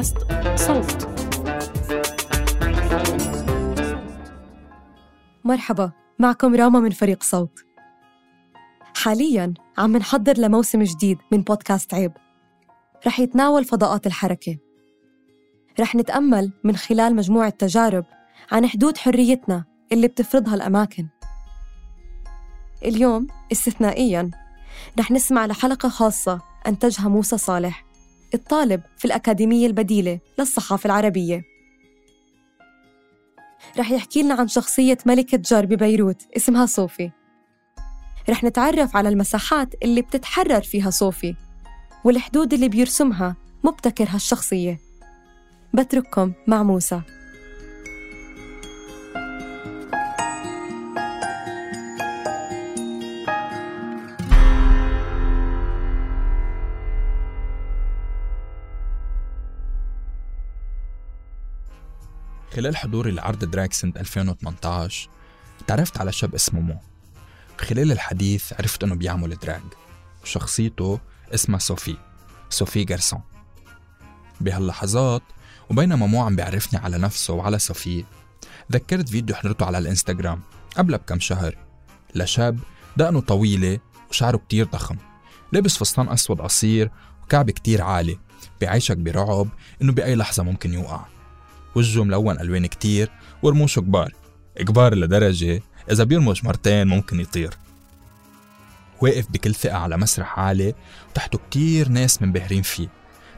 بودكاست صوت. مرحبا معكم راما من فريق صوت. حاليا عم نحضر لموسم جديد من بودكاست عيب. رح يتناول فضاءات الحركة. رح نتأمل من خلال مجموعة تجارب عن حدود حريتنا اللي بتفرضها الأماكن. اليوم استثنائياً رح نسمع لحلقة خاصة أنتجها موسى صالح. الطالب في الأكاديمية البديلة للصحافة العربية. رح يحكي لنا عن شخصية ملكة جار ببيروت اسمها صوفي. رح نتعرف على المساحات اللي بتتحرر فيها صوفي والحدود اللي بيرسمها مبتكر هالشخصية. بترككم مع موسى. خلال حضوري لعرض drag سنة 2018 تعرفت على شاب اسمه مو. خلال الحديث عرفت إنه بيعمل drag وشخصيته اسمها صوفي صوفي جارسون. بهاللحظات وبينما مو عم بيعرفني على نفسه وعلى صوفي ذكرت فيديو حضرته على الإنستغرام قبل بكم شهر لشاب دقنه طويلة وشعره كتير ضخم لابس فستان أسود قصير وكعب كتير عالي بيعيشك برعب إنه بأي لحظة ممكن يوقع. وجهه ملون ألوان كتير ورموشه كبار. كبار لدرجة إذا بيرمش مرتين ممكن يطير. واقف بكل ثقة على مسرح عالي وتحته كتير ناس منبهرين فيه.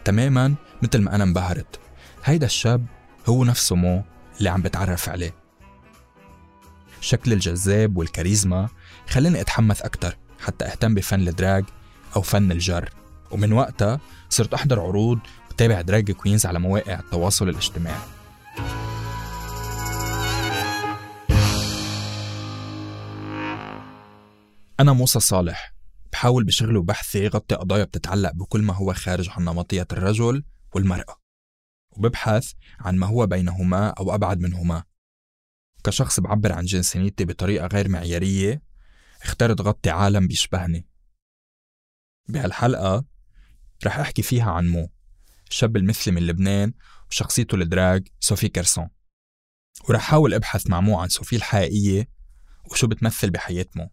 تماما مثل ما أنا انبهرت. هيدا الشاب هو نفسه مو اللي عم بتعرف عليه. الشكل الجذاب والكاريزما خلاني أتحمس أكتر حتى أهتم بفن الدراج أو فن الجر. ومن وقتها صرت أحضر عروض وتابع drag queens على مواقع التواصل الاجتماعي. أنا موسى صالح. بحاول بشغلي وبحثي غطي قضايا بتتعلق بكل ما هو خارج عن نمطية الرجل والمرأة وببحث عن ما هو بينهما أو أبعد منهما. كشخص بعبر عن جنسانيتي بطريقة غير معيارية اخترت غطي عالم بيشبهني. بهالحلقة رح أحكي فيها عن مو الشاب المثلي من لبنان وشخصيته ال drag صوفي جارسون ورح أحاول أبحث مع مو عن صوفي الحقيقية وشو بتمثل بحياة مو.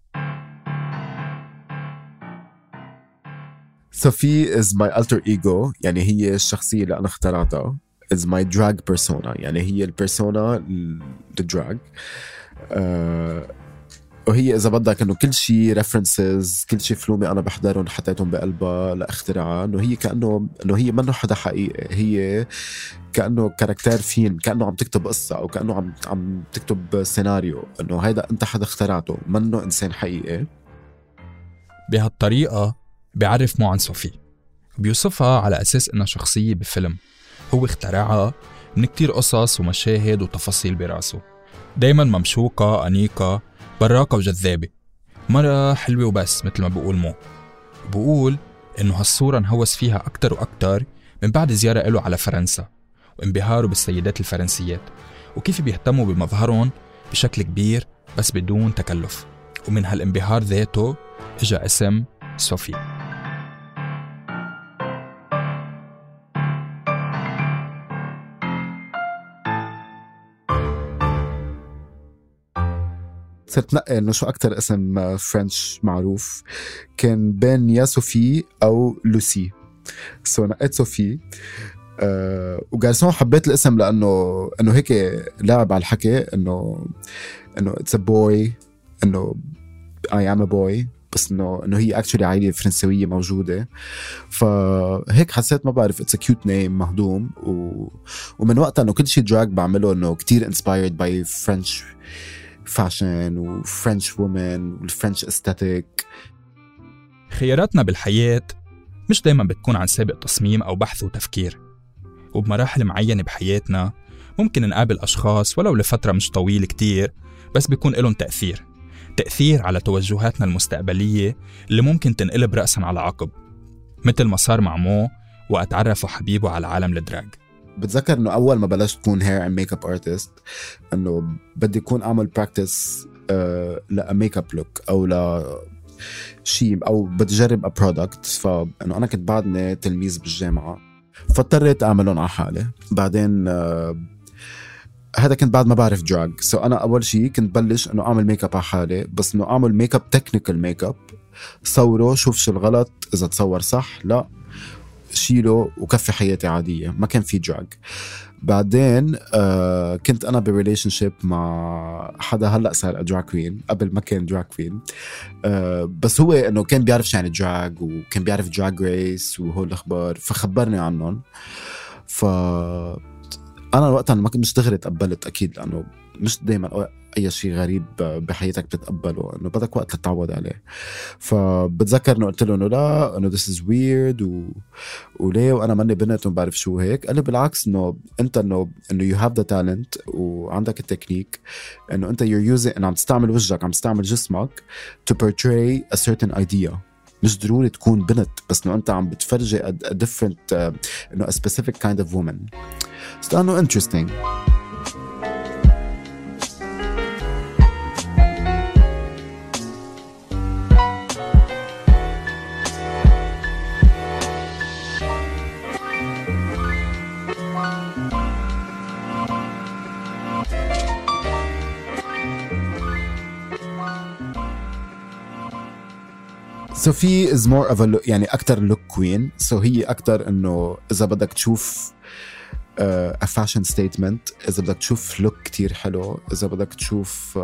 صوفي is my alter ego يعني هي الشخصية اللي أنا اخترعتها as my drag persona يعني هي ال persona ال drag أه وهي إذا بدك إنه كل شيء references كل شيء فلومي أنا بحضرهم حطيتهم بقلبها لأخترعها. إنه هي كانه إنه هي منه حدا حقيقي. هي كأنه character فين كأنه عم تكتب قصة أو كأنه عم عم تكتب سيناريو إنه هيدا أنت حدا اخترعته. منه إنسان حقيقي. بهالطريقة بيعرف مو عن صوفي. بيوصفها على أساس إنها شخصية بفيلم. هو اخترعها من كتير قصص ومشاهد وتفاصيل براسه. دايما ممشوقة أنيقة براقة وجذابة. مرة حلوة وبس مثل ما بقول مو. بقول إنه هالصورة انهوس فيها أكتر وأكتر من بعد زيارة له على فرنسا وانبهاره بالسيدات الفرنسيات. وكيف بيهتموا بمظهرهم بشكل كبير بس بدون تكلف. ومن هالانبهار ذاته إجا اسم صوفي. صرت نقي انه شو أكثر اسم French معروف؟ كان بين يا صوفي أو لوسي. so نقيت صوفي أه وجارسون حبيت الاسم لأنه إنه هيك لاعب على الحكي إنه إنه it's a boy إنه I'm a boy بس إنه إنه هي actually عائلة فرنسوية موجودة. فهيك حسيت ما بعرف it's cute name مهضوم. و... ومن وقتها إنه كل شيء drag بعمله إنه كتير inspired by French فاشن وفرنش وومن والفرنش استاتيك خياراتنا بالحياة مش دايما بتكون عن سابق تصميم أو بحث وتفكير. وبمراحل معينة بحياتنا ممكن نقابل أشخاص ولو لفترة مش طويلة كتير بس بيكون لهم تأثير. تأثير على توجهاتنا المستقبلية اللي ممكن تنقلب رأسا على عقب مثل ما صار مع مو وقت عرفوا حبيبه على عالم الدراج. بتذكر إنه أول ما بلشت اكون hair and makeup artist إنه بدي أكون أعمل practice ل makeup look أو ل شيء أو بدي أجرب a product فانه أنا كنت بعدني تلميذ بالجامعة فاضطريت أعملهم على حالي. بعدين آه هذا كنت بعد ما بعرف drag so so أنا أول شيء كنت بلش إنه أعمل ميك اب على حالي بس إنه أعمل makeup technical makeup صوره شوف شو الغلط إذا تصور صح لأ. شيله وكفي حياتي عادية ما كان في drag بعدين آه كنت أنا ب relationship مع حدا هلأ صار drag queen قبل ما كان drag queen آه بس هو إنه كان بيعرف شو يعني drag وكان بيعرف drag race وهول الأخبار فخبرني عنهم. ف أنا وقتها ما كنت مش دغري تقبلت أكيد لأنه مش دائما أي شيء غريب بحياتك بتتقبله إنه بدك وقت تتعود عليه. فبتذكر إنه قلت له إنه لا إنه this is weird. وليه؟ وأنا ماني بنت وما بعرف شو هيك. قال لي بالعكس إنه أنت إنه إنه you have the talent وعندك التكنيك إنه أنت you're using إنه عم تستعمل وجهك عم تستعمل جسمك تو portray a certain idea. مش ضروري تكون بنت بس إنه أنت عم بتفرجي a آه، different إنه a specific kind of woman ستانو interesting صوفي is more of يعني أكثر look queen so هي أكثر إنه إذا بدك تشوف a fashion statement إذا بدك تشوف look كتير حلو إذا بدك تشوف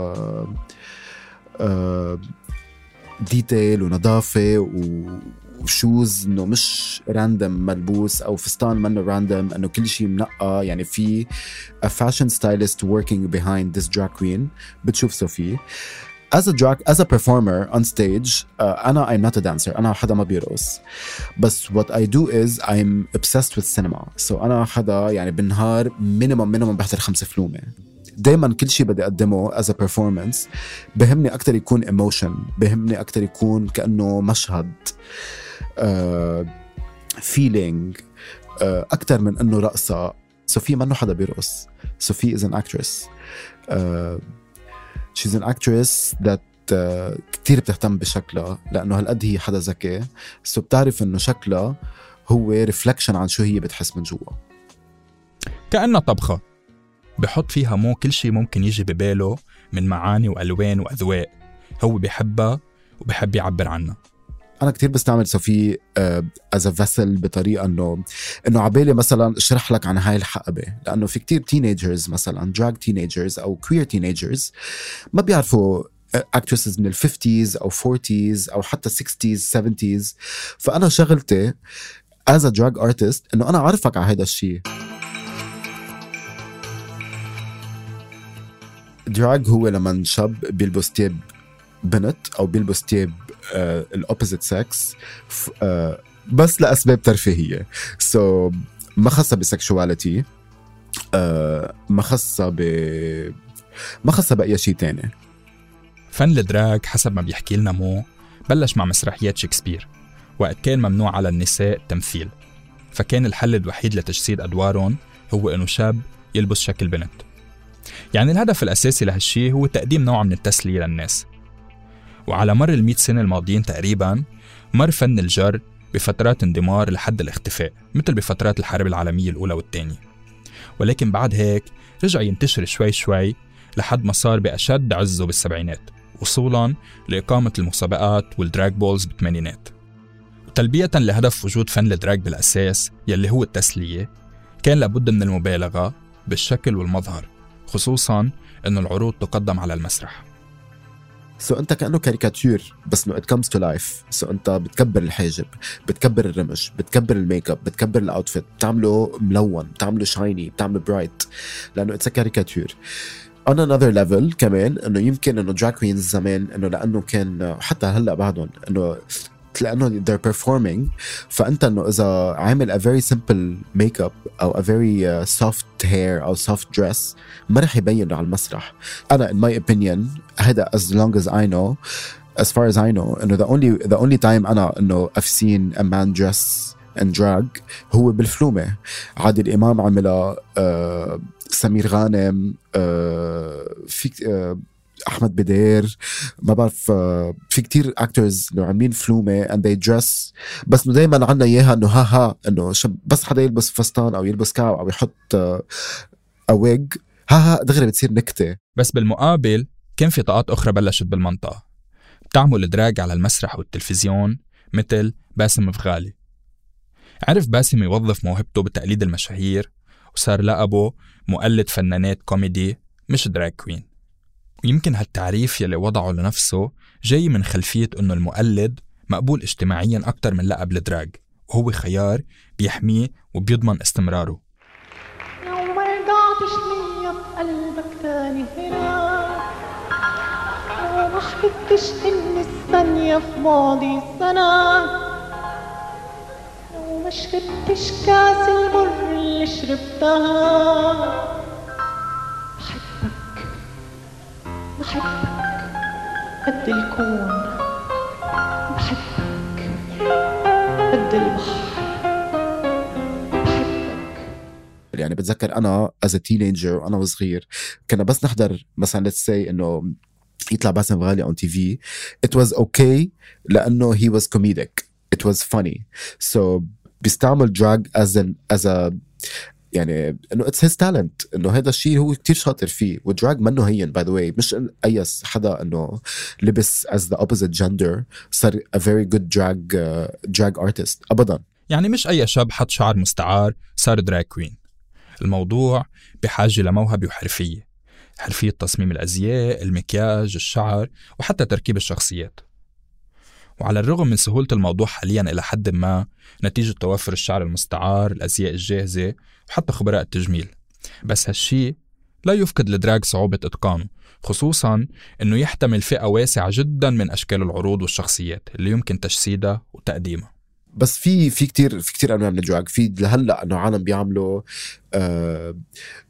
detail ونظافة و shoes إنه مش random ملبوس أو فستان منه random إنه كل شيء منقى. يعني في fashion stylist working behind this drag queen. بتشوف صوفي as a drag as a performer on stage uh, أنا I'm not a dancer. أنا حدا ما بيرقص بس what I do is I'm obsessed with cinema. So أنا حدا يعني بالنهار minimum minimum بحضر خمسة فلومة دايما كل شيء بدي أقدمه as a performance بهمني أكثر يكون emotion بهمني أكثر يكون كأنه مشهد uh, feeling uh, أكثر من إنه رقصة. سوفي منه حدا بيرقص؟ سوفي is an actress. uh, an actress that uh, كتير بتهتم بشكلها لأنه هالقد هي حدا ذكي. so بتعرف إنه شكلها هو reflection عن شو هي بتحس من جوا. كأنها طبخة. بحط فيها مو كل شيء ممكن يجي بباله من معاني وألوان وأذواق. هو بحبها وبحب يعبر عنها. أنا كتير بستعمل صوفي as a vessel بطريقة إنه إنه عبالي مثلا أشرح لك عن هاي الحقبة. لأنه في كتير teenagers مثلا drag teenagers أو queer teenagers ما بيعرفوا actresses من ال fifties أو forties أو حتى 60s 70s فأنا شغلتي as a drag artist إنه أنا أعرفك على هذا الشيء drag هو لما شاب بيلبس تياب بنت أو بيلبس تياب ال opposite sex بس لأسباب ترفيهية. so so, ما خاصة ب sexuality uh, ما خاصة ب ما خاصة بأي شيء تاني. فن ال drag حسب ما بيحكي لنا مو بلش مع مسرحيات شكسبير وقت كان ممنوع على النساء التمثيل فكان الحل الوحيد لتجسيد أدوارهم هو إنه شاب يلبس شكل بنت. يعني الهدف الأساسي لهالشي هو تقديم نوع من التسلية للناس. وعلى مر المئة سنة الماضيين تقريبا مر فن الجر بفترات اندثار لحد الاختفاء مثل بفترات الحرب العالمية الأولى والثانية ولكن بعد هيك رجع ينتشر شوي شوي لحد ما صار بأشد عزه بالسبعينات وصولا لإقامة المسابقات وال drag balls بالثمانينات. وتلبية لهدف وجود فن ال drag بالأساس يلي هو التسلية كان لابد من المبالغة بالشكل والمظهر خصوصا أنه العروض تقدم على المسرح. so انت كأنه كاريكاتير بس انه it comes to life so انت بتكبر الحاجب بتكبر الرمش بتكبر الميك اب بتكبر ال outfit بتعمله ملون بتعمله shiny بتعمله bright لأنه it's caricature on another level كمان إنه يمكن إنه drag queens زمان إنه لأنه كان حتى هلأ بعدهم إنه لأنه they're performing. فأنت إنه إذا عامل a very simple makeup أو a very uh, soft hair او soft dress ما رح يبين على المسرح انا in my opinion هذا as long as I know as far as I know انه the only the only time انا انه I've seen a man dress and drag هو بالفلومه عادل امام عملها uh, سمير غانم uh, في uh, أحمد بدير ما بعرف آه، في كتير actors إنه عاملين فلومه and they dress بس إنه دائما عندنا إياها إنه ها ها إنه بس حدا يلبس فستان أو يلبس كعب أو يحط اويج ها ها دغري بتصير نكتة. بس بالمقابل كان في طاقات أخرى بلشت بالمنطقة. بتعمل drag على المسرح والتلفزيون مثل باسم فغالي عرف باسم يوظف موهبته بتقليد المشاهير وصار لقبه مقلد فنانات كوميدي مش drag queen ويمكن هالتعريف يلي وضعه لنفسه جاي من خلفية إنه المقلد مقبول اجتماعيا أكتر من لقب ال drag وهو خيار بيحميه وبيضمن استمراره. لو ما رجعتش ليا بقلبك تاني هنا لو ما حكيتش إن الثانية في ماضي سنة لو ما شربتش كاس المر اللي شربتها. بحبك قد الكون بحبك قد البحر يعني بتذكر أنا as teenager وأنا وصغير كنا بس نحضر مثلا let's say إنه يطلع باسم فغالي on TV it was okay لأنه he was comedic. It was funny. So بيستعمل as an as a يعني إنه it's his talent إنه هذا الشيء هو كتير شاطر فيه. وال drag منه هين by the way مش اي حدا إنه لبس as the opposite gender صار very good drag uh, drag artist. ابدا. يعني مش أي شاب حط شعر مستعار صار drag queen الموضوع بحاجة لموهبة وحرفية. حرفية تصميم الأزياء، المكياج، الشعر وحتى تركيب الشخصيات. وعلى الرغم من سهولة الموضوع حاليا إلى حد ما نتيجة توفر الشعر المستعار، الأزياء الجاهزة وحتى خبراء التجميل. بس هالشي لا يفقد ال drag صعوبة إتقانه خصوصا أنه يحتمل فئة واسعة جدا من أشكال العروض والشخصيات اللي يمكن تجسيدها وتقديمها. بس في في كتير في كتير أنواع من ال drag في لهلأ إنه عالم بيعملوا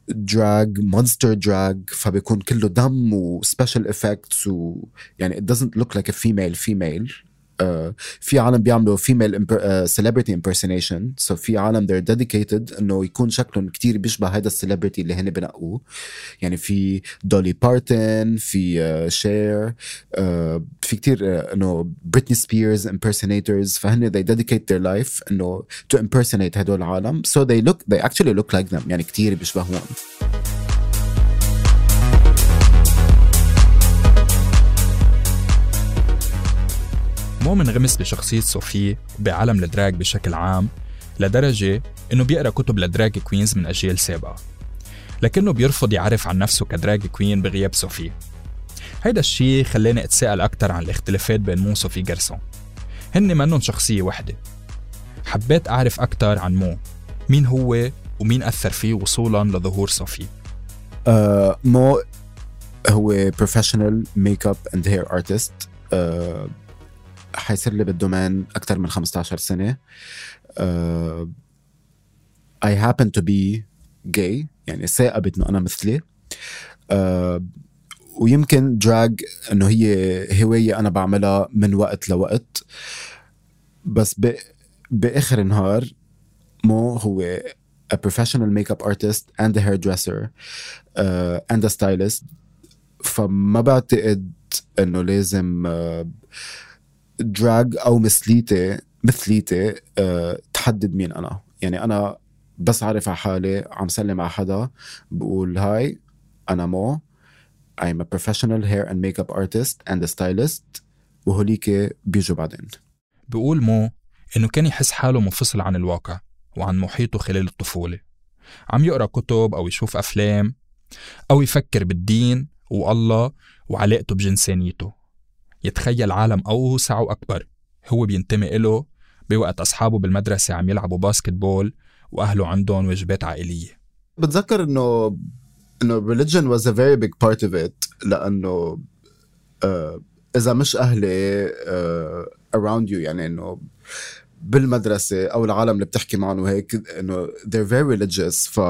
drag monster drag فبيكون كله دم و special effects ويعني doesn't look like a female female. آه، في عالم بيعملوا آه، celebrity impersonation. So في عالم they're dedicated إنه يكون شكلهم كتير بيشبه هذا ال celebrity اللي هن بنقوه. يعني في دولي بارتن في آه، شير آه، في كتير آه، إنه بريتني سبيرز impersonators. فهن they dedicate their life إنه to impersonate هدول العالم. So they look they actually look like them. يعني كتير بيشبهون مو منغمس بشخصية صوفي وبعالم ال drag بشكل عام لدرجة إنه بيقرأ كتب ل drag queens من أجيال سابقة. لكنه بيرفض يعرف عن نفسه ك drag queen بغياب صوفي. هيدا الشي خلاني أتساءل أكتر عن الاختلافات بين مو وصوفي جرسون. هن منن شخصية وحدة. حبيت أعرف أكتر عن مو مين هو ومين أثر فيه وصولا لظهور صوفي. آه، مو هو professional makeup and hair artist حيصير لي بال domain أكثر من 15 سنة. I happen to be gay يعني صاقبت انه أنا مثلي. آه، ويمكن drag إنه هي هواية أنا بعملها من وقت لوقت. بس ب... بآخر النهار مو هو a professional makeup artist and a hairdresser uh, and a stylist. فما بعتقد إنه لازم دراج أو مثليتي مثليتي uh, تحدد مين أنا. يعني أنا بس عارف على حالي عم سلم على حدا بقول هاي أنا مو. I'm a professional hair and makeup artist and a stylist وهوليك بيجوا بعدين. بيقول مو إنه كان يحس حاله منفصل عن الواقع وعن محيطه خلال الطفولة. عم يقرأ كتب أو يشوف أفلام أو يفكر بالدين والله وعلاقته بجنسانيته. يتخيل عالم أوسع وأكبر. هو بينتمي إله بوقت أصحابه بالمدرسة عم يلعبوا باسكت بول وأهله عندهم واجبات عائلية. بتذكر إنه إنه religion was a very big part of it لأنه آه إذا مش أهلي آه around you يعني إنه بالمدرسة أو العالم اللي بتحكي معهم وهيك إنه they're very religious ف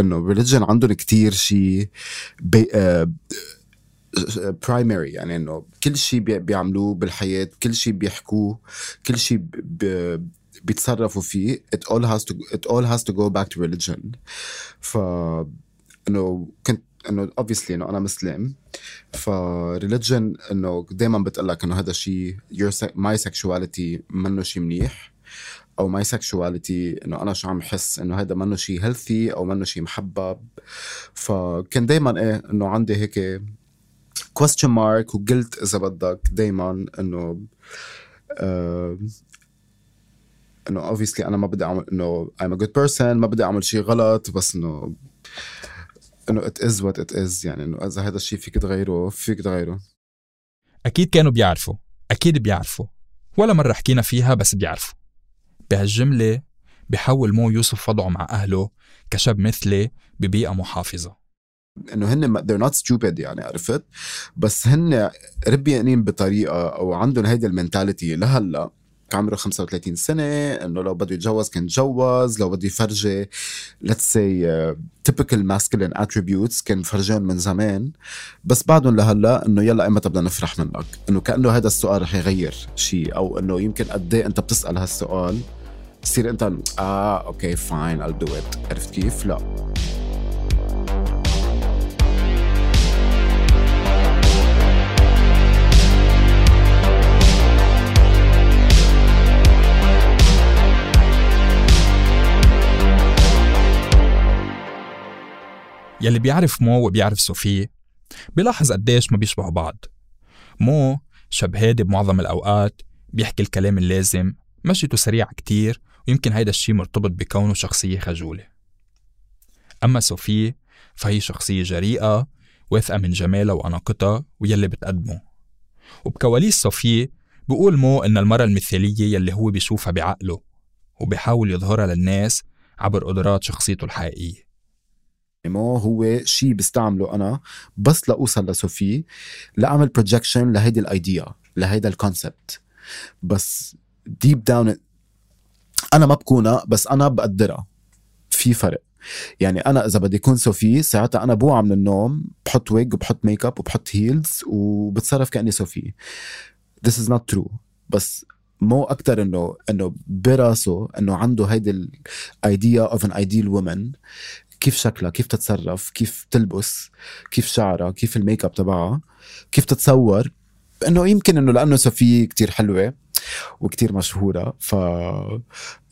إنه religion عندهم كتير شيء برايمري يعني إنه كل شيء بي- بيعملوه بالحياة كل شيء بيحكوه كل شيء بيتصرفوا فيه. It all has to it all has to go back to religion. ف إنه كنت إنه obviously إنه أنا مسلم. ف religion إنه دائما بتقول لك إنه هذا الشيء your my sexuality منه شيء منيح. أو my sexuality إنه أنا شو عم حس إنه هذا منه شيء healthy أو منه شيء محبب. فكان دائما إيه إنه عندي هيك question mark وقلت إذا بدك دائما إنه آه إنه obviously أنا ما بدي أعمل إنه I'm a good person ما بدي أعمل شيء غلط بس إنه إنه it is what it is يعني إنه إذا هذا الشيء فيك تغيره فيك تغيره. أكيد كانوا بيعرفوا أكيد بيعرفوا. ولا مرة حكينا فيها بس بيعرفوا. بهالجملة بحول مو يوسف وضعه مع أهله كشاب مثلي ببيئة محافظة. إنه هن they're not stupid يعني عرفت؟ بس هن ربيانين بطريقة أو عندهم هيدي المنتاليتي لهلأ عمره 35 سنة إنه لو بده يتجوز كان تجوز لو بده يفرجي let's say uh, typical masculine attributes كان فرجيهم من زمان. بس بعدهم لهلأ إنه يلا ايمتى بدنا نفرح منك. إنه كأنه هذا السؤال رح يغير شيء أو إنه يمكن قد إيه أنت بتسأل هالسؤال تصير أنت آه okay fine I'll do it. عرفت كيف؟ لا. يلي بيعرف مو وبيعرف صوفي بيلاحظ قديش ما بيشبهوا بعض. مو شاب هادي بمعظم الأوقات بيحكي الكلام اللازم مشيته سريعة كتير ويمكن هيدا الشي مرتبط بكونه شخصية خجولة. أما صوفي فهي شخصية جريئة واثقة من جمالها وأناقتها ويلي بتقدمه. وبكواليس صوفي بيقول مو إن المرأة المثالية يلي هو بيشوفها بعقله وبيحاول يظهرها للناس عبر قدرات شخصيته الحقيقية. مو هو شيء بستعمله أنا بس لأوصل لصوفي لأعمل projection لهيدي ال idea لهيدا ال concept بس deep down أنا ما بكونها بس أنا بقدرها. في فرق. يعني أنا إذا بدي أكون صوفي ساعتها أنا بوعى من النوم بحط ويج وبحط ميك اب وبحط heels وبتصرف كأني صوفي this is not true. بس مو أكتر إنه إنه براسه إنه عنده هيدي ال idea of an ideal woman كيف شكلها كيف تتصرف كيف تلبس كيف شعرها كيف الميك اب تبعها كيف تتصور. إنه يمكن إنه لأنه صوفي كتير حلوة وكتير مشهورة ف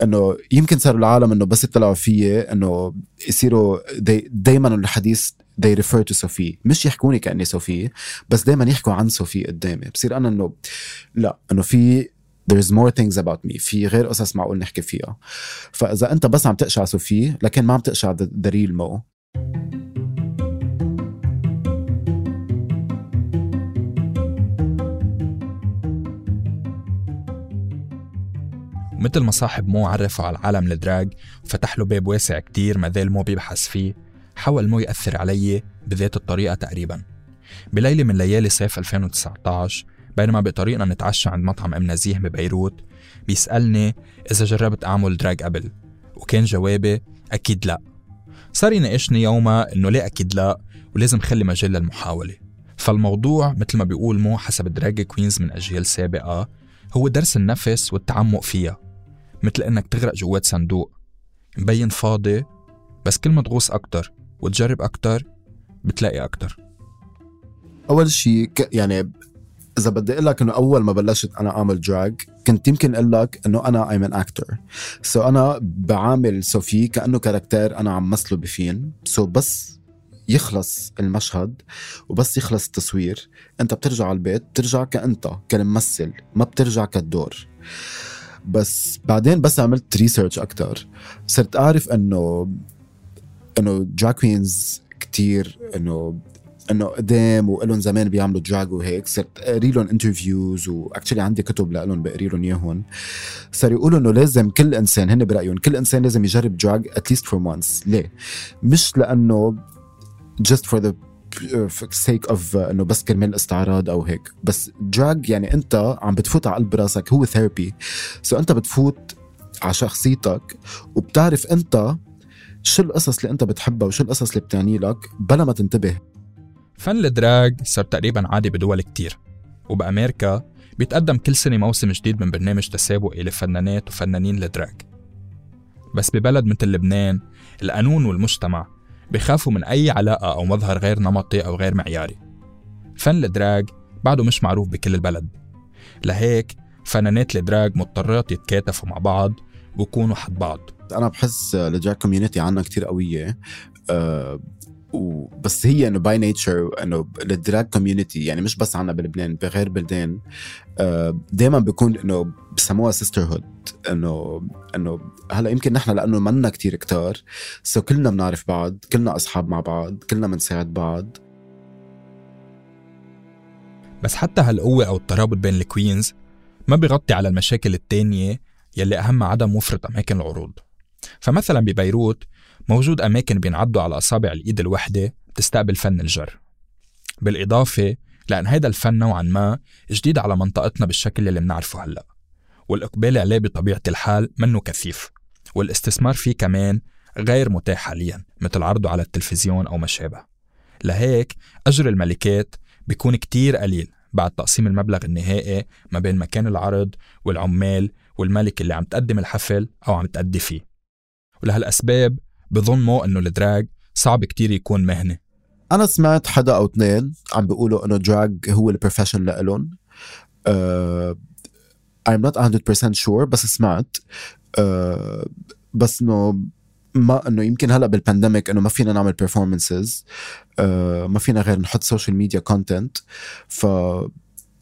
إنه يمكن صاروا العالم إنه بس يطلعوا فيي إنه يصيروا داي دايما الحديث they refer to صوفي مش يحكوني كأني صوفي بس دايما يحكوا عن صوفي قدامي. بصير أنا إنه لا إنه في there's more things about me. في غير قصص معقول نحكي فيها. فإذا أنت بس عم تقشع صوفي لكن ما عم تقشع the real مو ومثل ما صاحب مو عرفه على العالم الدراج وفتح له باب واسع كتير ما زال مو بيبحث فيه حاول مو يأثر علي بذات الطريقة تقريبا. بليلة من ليالي صيف 2019 بينما بطريقنا نتعشى عند مطعم أم نزيه ببيروت بيسألني إذا جربت أعمل drag قبل وكان جوابي أكيد لا. صار يناقشني يومها إنه ليه أكيد لا ولازم خلي مجال للمحاولة. فالموضوع مثل ما بيقول مو حسب drag queens من أجيال سابقة هو درس النفس والتعمق فيها مثل إنك تغرق جوات صندوق. مبين فاضي بس كل ما تغوص أكتر وتجرب أكتر بتلاقي أكتر. أول شيء. يعني إذا بدي أقول لك إنه أول ما بلشت أنا أعمل drag كنت يمكن أقول لك إنه أنا I'm an actor so أنا بعامل صوفي كأنه character أنا عم مثله بفيلم so so بس يخلص المشهد وبس يخلص التصوير. أنت بترجع على البيت بترجع كأنت كالممثل ما بترجع كالدور. بس بعدين بس عملت research أكتر. صرت أعرف إنه إنه drag queens كتير إنه انه قدام والهم زمان بيعملوا drag وهيك صرت أقري لهم interviews و actually عندي كتب لهم بقري لهم إياهم. صاروا يقولوا إنه لازم كل إنسان هن برأيهم كل إنسان لازم يجرب drag at least four months ليه؟ مش لأنه just for the sake of إنه بس كرمال استعراض أو هيك. بس drag يعني أنت عم بتفوت على قلب راسك هو therapy so أنت بتفوت على شخصيتك وبتعرف أنت شو القصص اللي أنت بتحبها وشو القصص اللي بتعني لك بلا ما تنتبه. فن ال drag صار تقريبا عادي بدول كتير. وبأمريكا بيتقدم كل سنة موسم جديد من برنامج تسابقي لفنانات وفنانين ال drag بس ببلد مثل لبنان القانون والمجتمع بخافوا من أي علاقة أو مظهر غير نمطي أو غير معياري. فن ال drag بعده مش معروف بكل البلد. لهيك فنانات ال drag مضطرات يتكاتفوا مع بعض ويكونوا حد بعض. أنا بحس ال drag community عنا كتير قوية. أه بس هي إنه by nature إنه ال drag community يعني مش بس عنا بلبنان بغير بلدان أه دائما بيكون إنه بسموها sisterhood إنه إنه هلأ يمكن نحن لأنه منا كتير كتار so كلنا بنعرف بعض كلنا أصحاب مع بعض كلنا بنساعد بعض. بس حتى هالقوة أو الترابط بين الكوينز ما بيغطي على المشاكل التانية يلي أهمها عدم وفرة أماكن العروض. فمثلا ببيروت موجود أماكن بينعدوا على أصابع الإيد الوحدة بتستقبل فن الجر. بالإضافة لأن هيدا الفن نوعا ما جديد على منطقتنا بالشكل اللي بنعرفه هلأ والإقبال عليه بطبيعة الحال منه كثيف والاستثمار فيه كمان غير متاح حاليا مثل عرضه على التلفزيون أو ما شابه لهيك أجر الملكات بيكون كتير قليل بعد تقسيم المبلغ النهائي ما بين مكان العرض والعمال والملك اللي عم تقدم الحفل أو عم تأدي فيه. ولهالأسباب بظن مو إنه ال drag صعب كتير يكون مهنة. أنا سمعت حدا أو اثنين عم بيقولوا إنه drag هو ال profession لإلهم. uh, I'm not 100% sure بس سمعت. uh, بس إنه ما إنه يمكن هلأ بال pandemic إنه ما فينا نعمل performances uh, ما فينا غير نحط social media content ف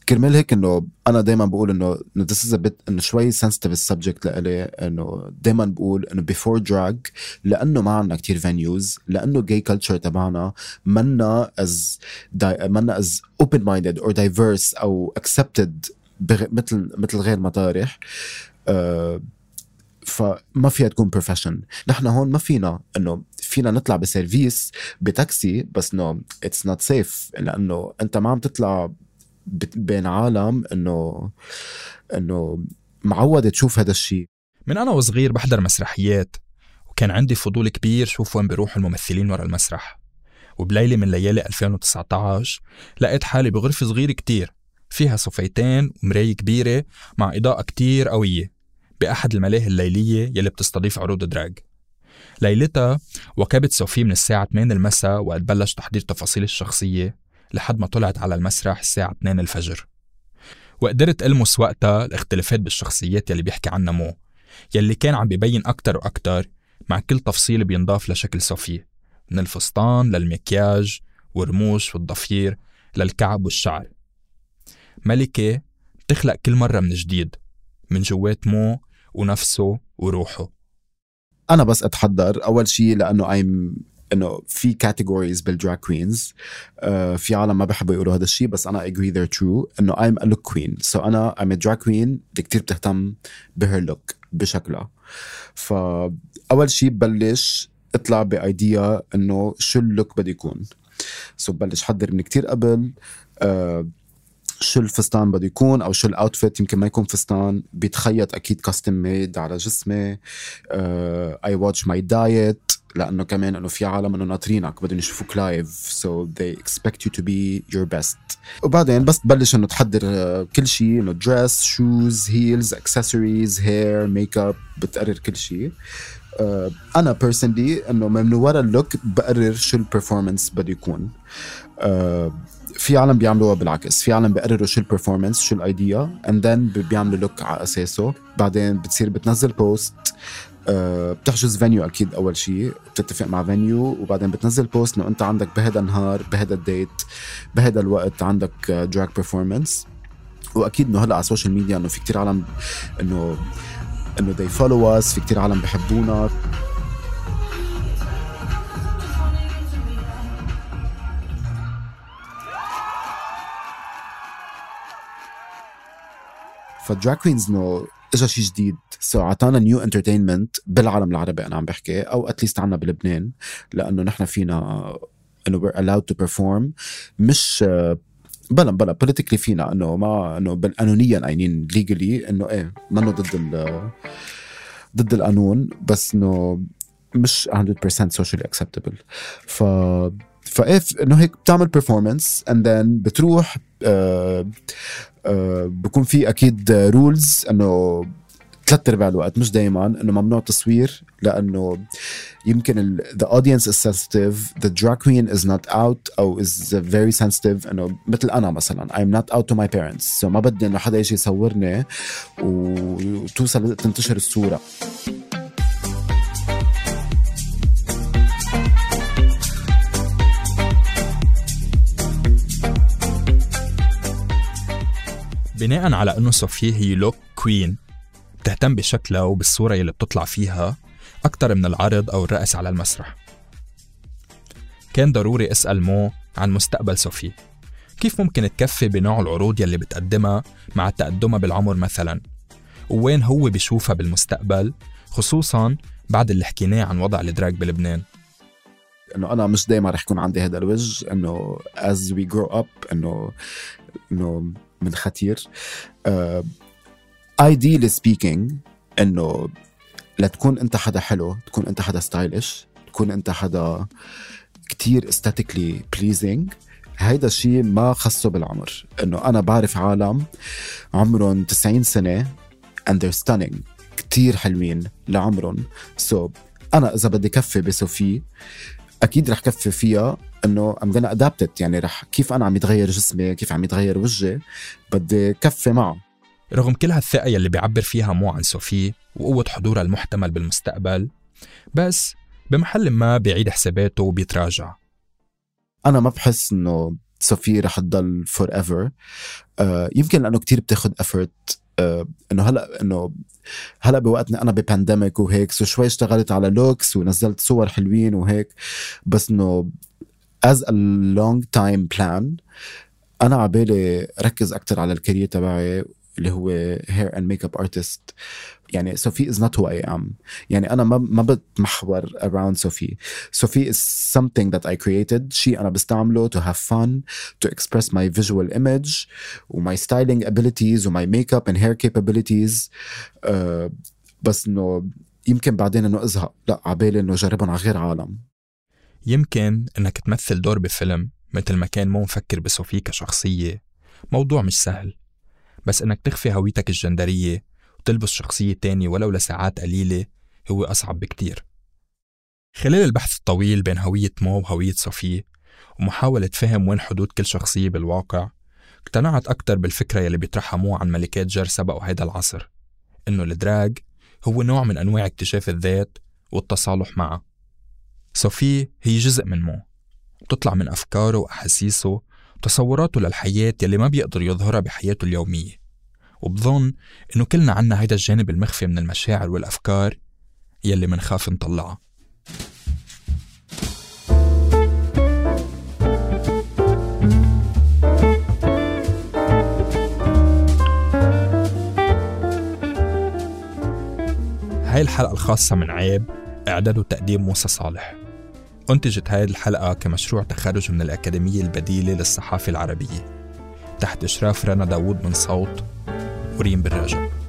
كرمال هيك إنه أنا دائما بقول إنه is a bit إنه شوي sensitive ال subject لإلي إنه دائما بقول إنه before drag لأنه ما عندنا كتير venues لأنه gay culture تبعنا منا as منا as open minded or diverse أو بغ... مثل مثل غير مطارح. uh, فما فيها تكون profession نحن هون ما فينا إنه فينا نطلع بسيرفيس بتاكسي بس انه it's not safe لأنه أنت ما عم تطلع بين عالم إنه إنه معودة تشوف هذا الشيء. من أنا وصغير بحضر مسرحيات وكان عندي فضول كبير شوف وين بيروحوا الممثلين ورا المسرح. وبليلة من ليالي 2019 لقيت حالي بغرفة صغيرة كتير فيها صفيتين ومراية كبيرة مع إضاءة كتير قوية بأحد الملاهي الليلية يلي بتستضيف عروض دراج. ليلتها وكبت صوفي من الساعة 8 المساء وقت بلش تحضير تفاصيل الشخصية. لحد ما طلعت على المسرح الساعة 2 الفجر. وقدرت ألمس وقتها الاختلافات بالشخصيات يلي بيحكي عنها مو يلي كان عم ببين أكتر وأكتر مع كل تفصيل بينضاف لشكل صوفي من الفستان للمكياج والرموش والضفير للكعب والشعر. ملكة بتخلق كل مرة من جديد من جوات مو ونفسه وروحه. أنا بس أتحضر أول شيء لأنه I'm إنه في categories بال drag queens في عالم ما بحبوا يقولوا هذا الشيء بس أنا agree they're true إنه I'm a look queen so أنا I'm a drag queen اللي كثير بتهتم ب her look بشكلها. فاول شيء ببلش اطلع ب idea إنه شو ال look بده يكون. so ببلش حضر من كتير قبل. uh, شو الفستان بده يكون أو شو ال outfit يمكن ما يكون فستان. بيتخيط أكيد custom made على جسمي. I watch my diet لأنه كمان إنه في عالم إنه ناطرينك بدهم يشوفوك live so they expect you to be your best. وبعدين بس تبلش إنه تحضر آه، كل شيء إنه dress shoes heels accessories hair makeup بتقرر كل شيء آه، أنا personally إنه من ورا ال look بقرر شو ال performance بده يكون. آه، في عالم بيعملوها بالعكس. في عالم بيقرروا شو ال performance شو ال idea and then بيعملوا look على أساسه. بعدين بتصير بتنزل post أه بتحجز venue أكيد أول شيء بتتفق مع venue وبعدين بتنزل post إنه أنت عندك بهذا النهار بهذا ال date بهذا الوقت عندك drag performance وأكيد إنه هلأ على ال social media إنه في كتير عالم انه إنه they follow us في كتير عالم بحبونا. ف drag queens انه اجى شيء جديد. so, عطانا new entertainment بالعالم العربي أنا عم بحكي أو at least عنا بلبنان لأنه نحن فينا انه we're allowed to perform. مش بلا بلا politically فينا إنه ما إنه قانونيا قايلين legally إنه إيه منه ضد ال ضد القانون بس إنه مش 100% socially acceptable. ف فايه إنه هيك بتعمل performance and then بتروح آه بكون في أكيد rules إنه ثلاث أرباع الوقت مش دائما إنه ممنوع تصوير لأنه يمكن the audience is sensitive the drag queen is not out أو is very sensitive إنه مثل أنا مثلا I'm not out to my parents so ما بدي إنه حدا يجي يصورني وتوصل تنتشر الصورة. بناء على أنه صوفي هي لوك كوين بتهتم بشكلها وبالصورة اللي بتطلع فيها أكثر من العرض أو الرقص على المسرح. كان ضروري أسأل مو عن مستقبل صوفي كيف ممكن تكفي بنوع العروض يلي بتقدمها مع تقدمها بالعمر مثلا؟ ووين هو بيشوفها بالمستقبل خصوصا بعد اللي حكيناه عن وضع الدراج بلبنان؟ إنه أنا مش دائما رح يكون عندي هذا الوجه إنه as we grow up إنه إنه من خطير. uh, ideally speaking إنه لتكون أنت حدا حلو تكون أنت حدا ستايلش تكون أنت حدا كتير aesthetically pleasing هيدا الشيء ما خصه بالعمر. إنه أنا بعرف عالم عمرهم 90 سنة and they're stunning. كتير حلوين لعمرهم. so, أنا إذا بدي كفي بصوفي أكيد رح كفي فيها إنه I'm gonna adapt it. يعني رح كيف أنا عم يتغير جسمي كيف عم يتغير وجهي بدي كفي معه. رغم كل هالثقة يلي بيعبر فيها مو عن صوفي وقوة حضورها المحتمل بالمستقبل بس بمحل ما بيعيد حساباته وبيتراجع. أنا ما بحس إنه صوفي رح تضل forever آه يمكن لأنه كتير بتاخد effort إنه هلا إنه هلا بوقتنا أنا ب pandemic وهيك so شوي اشتغلت على looks ونزلت صور حلوين وهيك بس إنه as a long time plan أنا عبالي ركز أكثر على ال career تبعي اللي هو hair and makeup artist يعني صوفي is not who I am يعني أنا ما ما بتمحور around صوفي صوفي is something that I created. شيء أنا بستعمله to have fun to express my visual image و my styling abilities و my makeup and hair capabilities. uh, بس إنه يمكن بعدين إنه أزهق. لا عبالي إنه جربهم على غير عالم. يمكن إنك تمثل دور بفيلم مثل ما كان مو مفكر بصوفي كشخصية. موضوع مش سهل. بس إنك تخفي هويتك الجندرية وتلبس شخصية تانية ولو لساعات قليلة هو أصعب بكتير. خلال البحث الطويل بين هوية مو وهوية صوفي ومحاولة فهم وين حدود كل شخصية بالواقع اقتنعت أكتر بالفكرة يلي بيطرحها مو عن ملكات جر سبقوا هيدا العصر إنه الدراج هو نوع من أنواع اكتشاف الذات والتصالح معه. صوفي هي جزء من مو بتطلع من أفكاره وأحاسيسه وتصوراته للحياة يلي ما بيقدر يظهرها بحياته اليومية. وبظن إنه كلنا عنا هيدا الجانب المخفي من المشاعر والأفكار يلي منخاف نطلعها. هاي الحلقة الخاصة من عيب إعداد وتقديم موسى صالح. أنتجت هذه الحلقة كمشروع تخرج من الأكاديمية البديلة للصحافة العربية. تحت إشراف رنا داوود من صوت Primeira Breja.